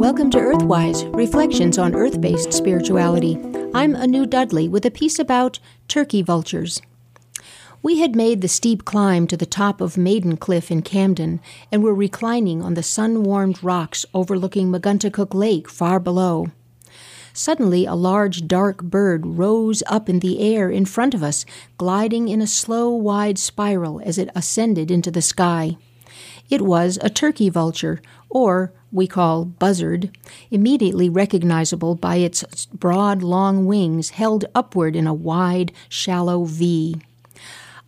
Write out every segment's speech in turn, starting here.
Earthwise Reflections on Earth based Spirituality. I'm Anu Dudley with a piece about turkey vultures. We had made the steep climb to the top of Maiden Cliff in Camden and were reclining on the sun warmed rocks overlooking Megunticook Lake far below. Suddenly, a large dark bird rose up in the air in front of us, gliding in a slow, wide spiral as it ascended into the sky. It was a turkey vulture, or we call buzzard, immediately recognizable by its broad, long wings held upward in a wide, shallow V.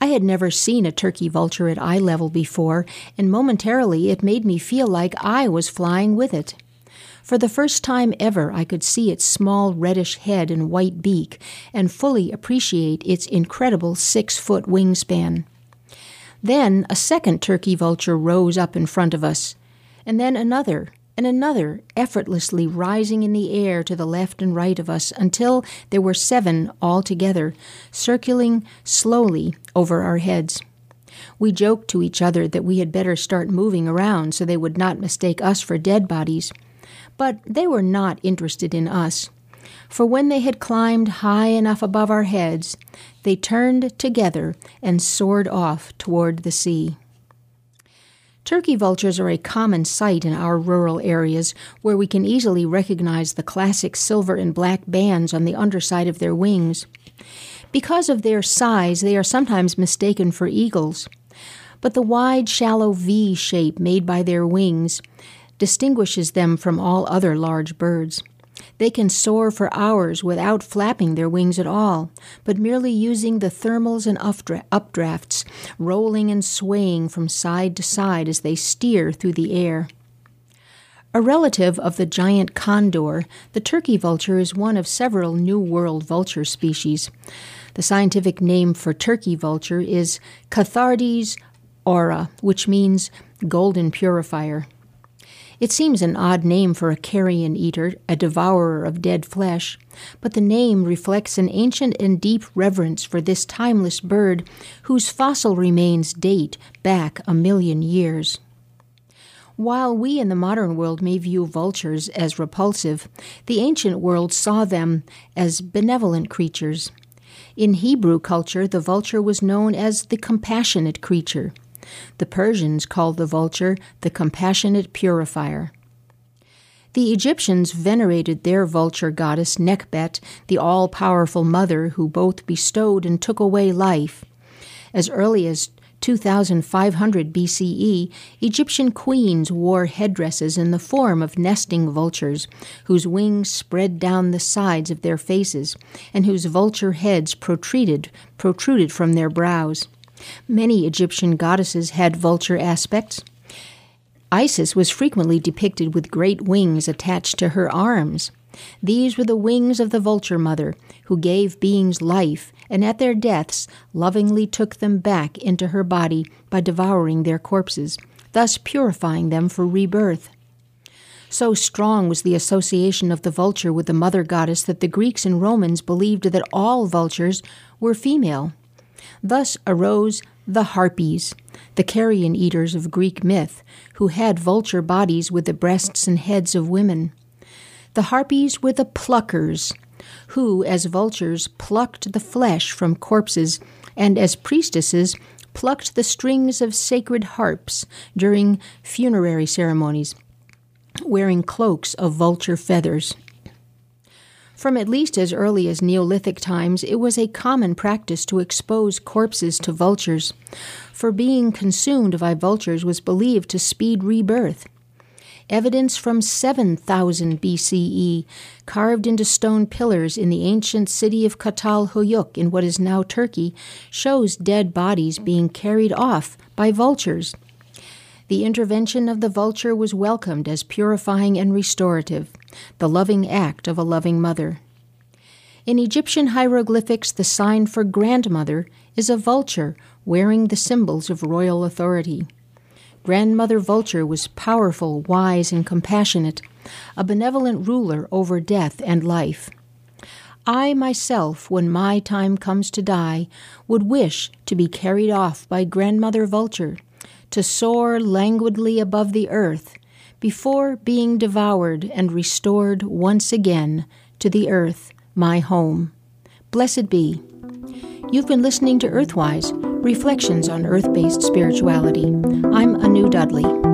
I had never seen a turkey vulture at eye level before, and momentarily it made me feel like I was flying with it. For the first time ever, I could see its small reddish head and white beak, and fully appreciate its incredible six foot wingspan. Then a second turkey vulture rose up in front of us, and then another, and another, effortlessly rising in the air to the left and right of us until there were seven altogether, circling slowly over our heads. We joked to each other that we had better start moving around so they would not mistake us for dead bodies. But they were not interested in us for when they had climbed high enough above our heads, they turned together and soared off toward the sea. Turkey vultures are a common sight in our rural areas where we can easily recognize the classic silver and black bands on the underside of their wings. Because of their size, they are sometimes mistaken for eagles. But the wide, shallow V shape made by their wings distinguishes them from all other large birds. They can soar for hours without flapping their wings at all, but merely using the thermals and updrafts, rolling and swaying from side to side as they steer through the air. A relative of the giant condor, the turkey vulture is one of several New World vulture species. The scientific name for turkey vulture is Cathartes aura, which means golden purifier. It seems an odd name for a carrion eater, a devourer of dead flesh, but the name reflects an ancient and deep reverence for this timeless bird whose fossil remains date back a million years. While we in the modern world may view vultures as repulsive, the ancient world saw them as benevolent creatures. In Hebrew culture, the vulture was known as the compassionate creature. The Persians called the vulture the compassionate purifier. The Egyptians venerated their vulture goddess Nekhbet, the all powerful mother who both bestowed and took away life. As early as 2500 BCE, Egyptian queens wore headdresses in the form of nesting vultures, whose wings spread down the sides of their faces, and whose vulture heads protruded, protruded from their brows. Many Egyptian goddesses had vulture aspects. Isis was frequently depicted with great wings attached to her arms. These were the wings of the vulture mother, who gave beings life, and at their deaths lovingly took them back into her body by devouring their corpses, thus purifying them for rebirth. So strong was the association of the vulture with the mother goddess that the Greeks and Romans believed that all vultures were female. Thus arose the Harpies, the carrion eaters of Greek myth, who had vulture bodies with the breasts and heads of women. The Harpies were the pluckers, who, as vultures, plucked the flesh from corpses, and as priestesses, plucked the strings of sacred harps during funerary ceremonies, wearing cloaks of vulture feathers. From at least as early as Neolithic times, it was a common practice to expose corpses to vultures, for being consumed by vultures was believed to speed rebirth. Evidence from 7000 BCE, carved into stone pillars in the ancient city of Çatalhöyük in what is now Turkey, shows dead bodies being carried off by vultures. The intervention of the vulture was welcomed as purifying and restorative, the loving act of a loving mother. In Egyptian hieroglyphics, the sign for grandmother is a vulture wearing the symbols of royal authority. Grandmother Vulture was powerful, wise, and compassionate, a benevolent ruler over death and life. I myself, when my time comes to die, would wish to be carried off by Grandmother Vulture to soar languidly above the earth, before being devoured and restored once again to the earth, my home. Blessed be. You've been listening to Earthwise Reflections on Earth Based Spirituality. I'm Anu Dudley.